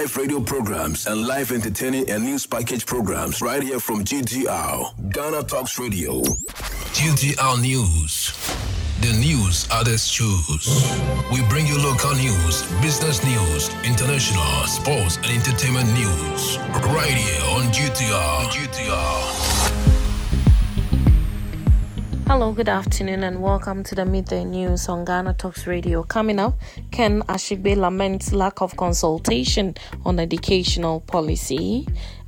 live radio programs and live entertaining and news package programs right here from GTR, Ghana Talks Radio. GTR News. The news others choose. We bring you local news, business news, international, sports, and entertainment news. Right here on GTR. GTR. Hello, good afternoon, and welcome to the midday news on Ghana Talks Radio. Coming up, Ken Ashigbey laments lack of consultation on educational policy.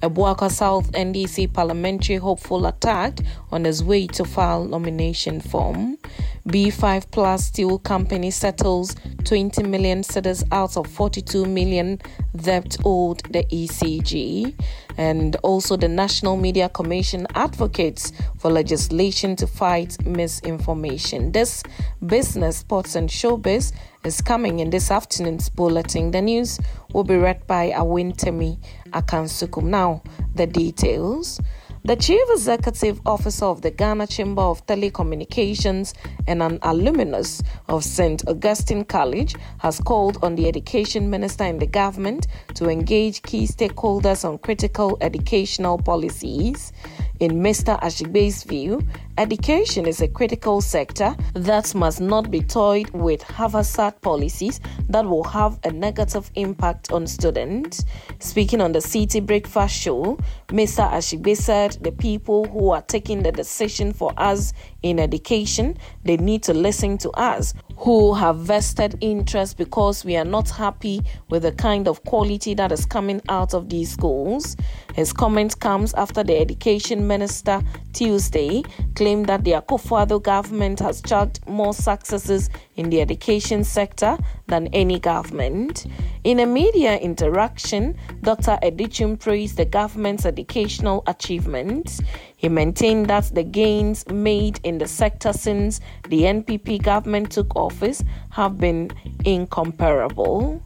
Abuakwa South NDC parliamentary hopeful attacked on his way to file nomination form. B5 Plus Steel Company settles 20 million cedis out of 42 million debt owed the ECG. And also, the National Media Commission advocates for legislation to fight misinformation. This business, sports, and showbiz is coming in this afternoon's bulletin. The news will be read by Awentemi Akansukum. Now, the details. The Chief Executive Officer of the Ghana Chamber of Telecommunications and an alumnus of St. Augustine College has called on the Education Minister and the government to engage key stakeholders on critical educational policies. In Mr. Ashigbey's view, education is a critical sector that must not be toyed with haphazard policies that will have a negative impact on students. Speaking on the City Breakfast Show, Mr. Ashigbey said the people who are taking the decision for us in education, they need to listen to us who have vested interest because we are not happy with the kind of quality that is coming out of these schools. His comment comes after the education minister Tuesday claimed that the Akufo-Addo government has chugged more successes in the education sector than any government. In a media interaction, Dr. Adutwum praised the government's educational achievements. He maintained that the gains made in the sector since the NPP government took office have been incomparable.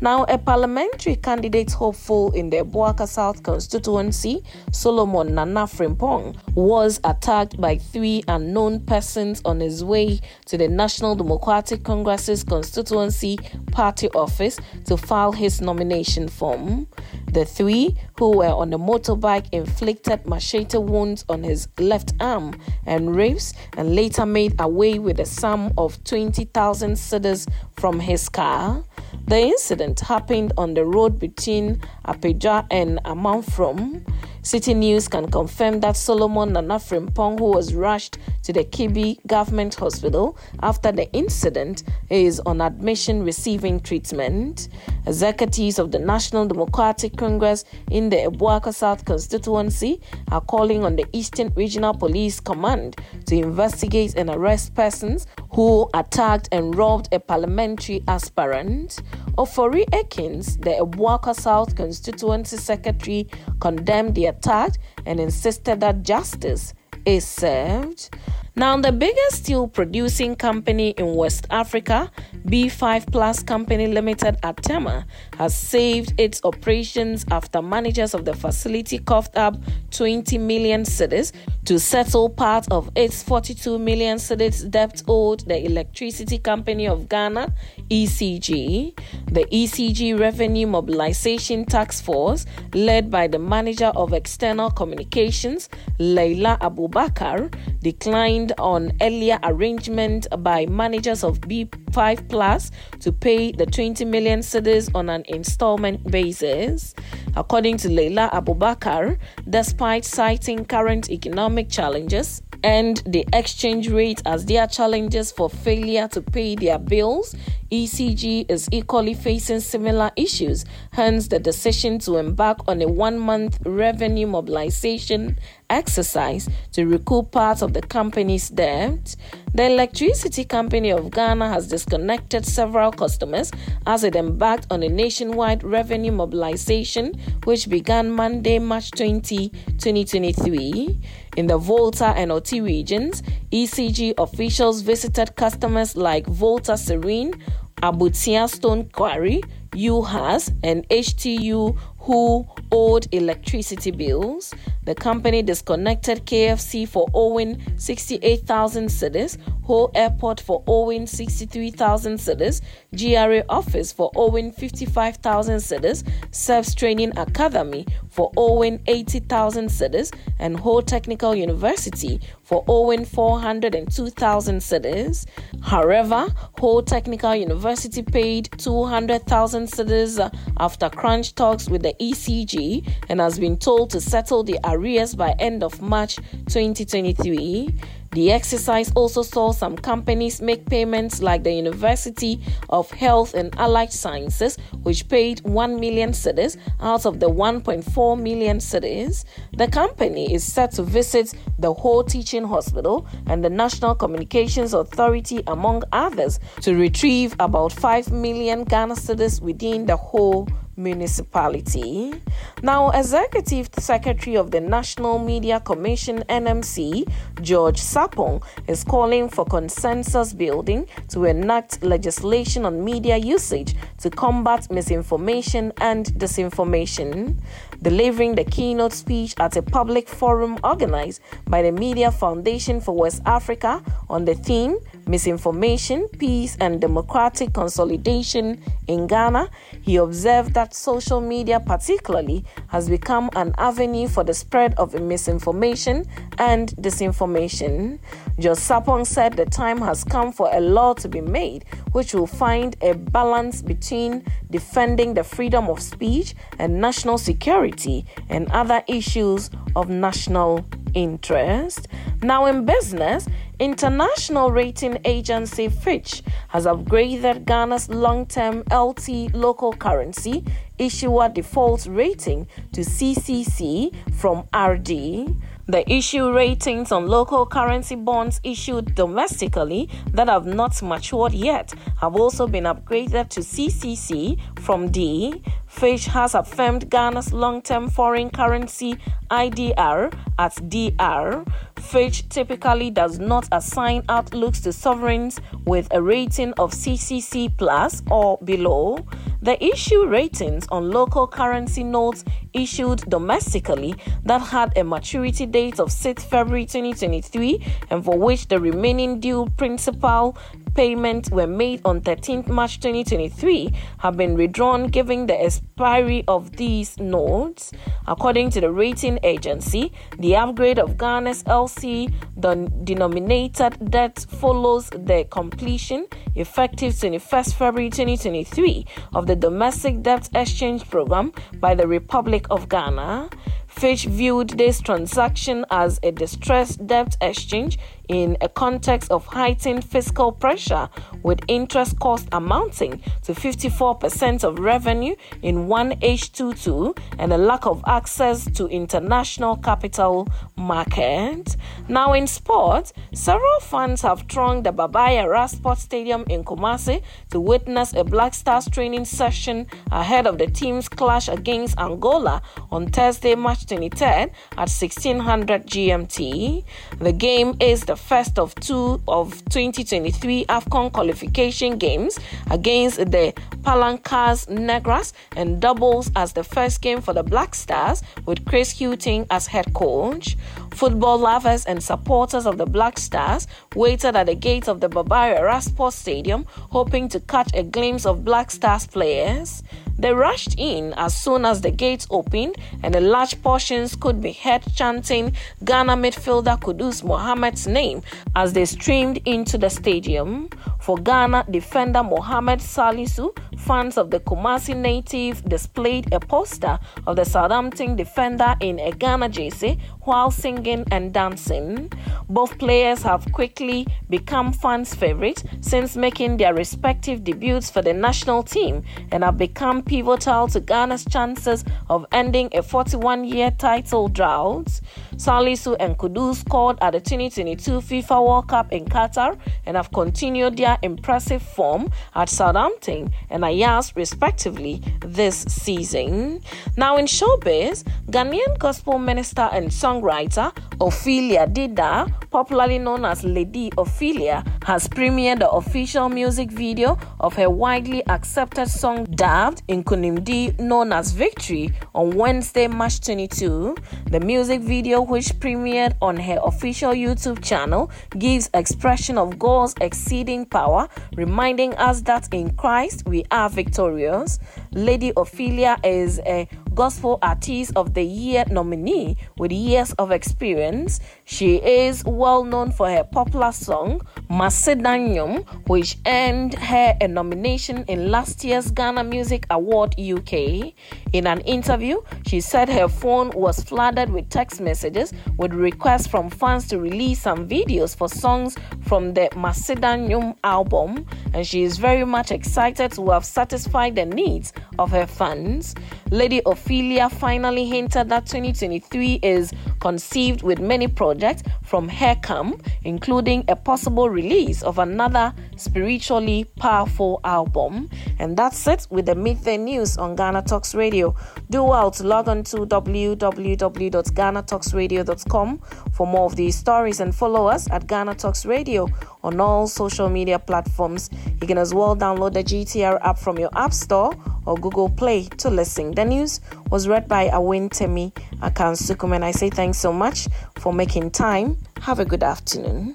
Now, a parliamentary candidate hopeful in the Abuakwa South constituency, Solomon Nana Frimpong, was attacked by three unknown persons on his way to the National Democratic Congress's constituency party office to file his nomination form. The three, who were on a motorbike, inflicted machete wounds on his left arm and ribs and later made away with a sum of 20,000 cedis from his car. The incident happened on the road between Apedwa and Amanfrom. City News can confirm that Solomon Nana Frimpong, who was rushed to the Kibi Government Hospital after the incident, is on admission receiving treatment. Executives of the National Democratic Congress in the Abuakwa South constituency are calling on the Eastern Regional Police Command to investigate and arrest persons who attacked and robbed a parliamentary aspirant. Ofori Ekins, the Abuakwa South constituency secretary, condemned the attack and insisted that justice is served. Now, the biggest steel producing company in West Africa, B5 Plus Company Limited at Tema, has saved its operations after managers of the facility coughed up 20 million cedis to settle part of its 42 million cedis debt owed the Electricity Company of Ghana, ECG. The ECG Revenue Mobilization Task Force, led by the manager of external communications, Leila Abubakar, declined on earlier arrangement by managers of B5 Plus to pay the 20 million cedis on an installment basis. According to Leila Abubakar, despite citing current economic challenges, and the exchange rate as their challenges for failure to pay their bills, ECG is equally facing similar issues, hence, the decision to embark on a one month revenue mobilization exercise to recoup part of the company's debt. The Electricity Company of Ghana has disconnected several customers as it embarked on a nationwide revenue mobilization, which began Monday, March 20, 2023. In the Volta and Oti regions, ECG officials visited customers like Volta Serene, Abutia Stone Quarry, UHAS, and HTU who owed electricity bills. The company disconnected KFC for owing 68,000 cedis, Ho Airport for owing 63,000 cedis, GRA Office for owing 55,000 cedis, Self Training Academy for owing 80,000 cedis, and Ho Technical University for owing 402,000 cedis. However, Ho Technical University paid 200,000 cedis after crunch talks with the ECG and has been told to settle the arrears by end of March 2023. The exercise also saw some companies make payments like the University of Health and Allied Sciences, which paid 1 million cedis out of the 1.4 million cedis. The company is set to visit the Ho Teaching Hospital and the National Communications Authority, among others, to retrieve about 5 million Ghana cedis within the whole municipality. Now, Executive Secretary of the National Media Commission NMC, George Sarpong, is calling for consensus building to enact legislation on media usage to combat misinformation and disinformation. Delivering the keynote speech at a public forum organized by the Media Foundation for West Africa on the theme Misinformation, Peace, and Democratic Consolidation in Ghana, he observed that social media, particularly, has become an avenue for the spread of misinformation and disinformation. George Sarpong said the time has come for a law to be made which will find a balance between defending the freedom of speech and national security and other issues of national interest. Now, in business, international rating agency Fitch has upgraded Ghana's long term LT local currency issuer default rating to CCC from RD. The issue ratings on local currency bonds issued domestically that have not matured yet have also been upgraded to CCC from D. Fitch has affirmed Ghana's long term foreign currency IDR at DR. Fitch typically does not assign outlooks to sovereigns with a rating of CCC plus or below. The issue ratings on local currency notes issued domestically that had a maturity date of 6 February 2023 and for which the remaining due principal payments were made on 13th March 2023 have been redrawn, giving the expiry of these notes. According to the rating agency, the upgrade of Ghana's LC denominated debt follows the completion, effective 21st February 2023, of the domestic debt exchange program by the Republic of Ghana. Fitch viewed this transaction as a distressed debt exchange in a context of heightened fiscal pressure, with interest costs amounting to 54% of revenue in 1H22 and a lack of access to international capital market. Now, in sport, several fans have thronged the Baba Yara Sports Stadium in Kumasi to witness a Black Stars training session ahead of the team's clash against Angola on Thursday, March 23rd at 1600 GMT. The game is the first of two of 2023 AFCON qualification games against the Palancas Negras and doubles as the first game for the Black Stars with Chris Hughton as head coach. Football lovers and supporters of the Black Stars waited at the gates of the Baba Yara Sports Stadium hoping to catch a glimpse of Black Stars players. They rushed in as soon as the gates opened, and in large portions could be heard chanting Ghana midfielder Kudus Mohammed's name as they streamed into the stadium. For Ghana defender Mohamed Salisu, fans of the Kumasi native displayed a poster of the Southampton defender in a Ghana jersey while singing and dancing. Both players have quickly become fans' favorites since making their respective debuts for the national team and have become pivotal to Ghana's chances of ending a 41 year title drought. Salisu and Kudus scored at the 2022 FIFA World Cup in Qatar and have continued their impressive form at Southampton and Ajax, respectively, this season. Now, in showbiz, Ghanaian gospel minister and songwriter Ophelia Dida, popularly known as Lady Ophelia, has premiered the official music video of her widely accepted song dubbed in Kunimdi known as Victory on Wednesday, March 22. The music video, which premiered on her official YouTube channel, gives expression of God's exceeding power, reminding us that in Christ we are victorious. Lady Ophelia is a Gospel Artist of the Year nominee with years of experience. She is well known for her popular song Macedonium, which earned her a nomination in last year's Ghana Music Award UK. In an interview, she said her phone was flooded with text messages with requests from fans to release some videos for songs from the Macedonium album, and she is very much excited to have satisfied the needs of her fans. Lady Ophelia finally hinted that 2023 is conceived with many projects from her including a possible release of another spiritually powerful album. And that's it with the Midday News on Ghana Talks Radio. Do well to log on to www.ghanatalksradio.com for more of these stories and follow us at Ghana Talks Radio on all social media platforms. You can as well download the GTR app from your App Store or Google Play to listen. The news was read by Awentemi Akansukum, and I say thanks so much for making time. Have a good afternoon.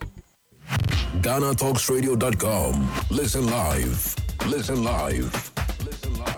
GhanaTalksRadio.com. Listen live. Listen live.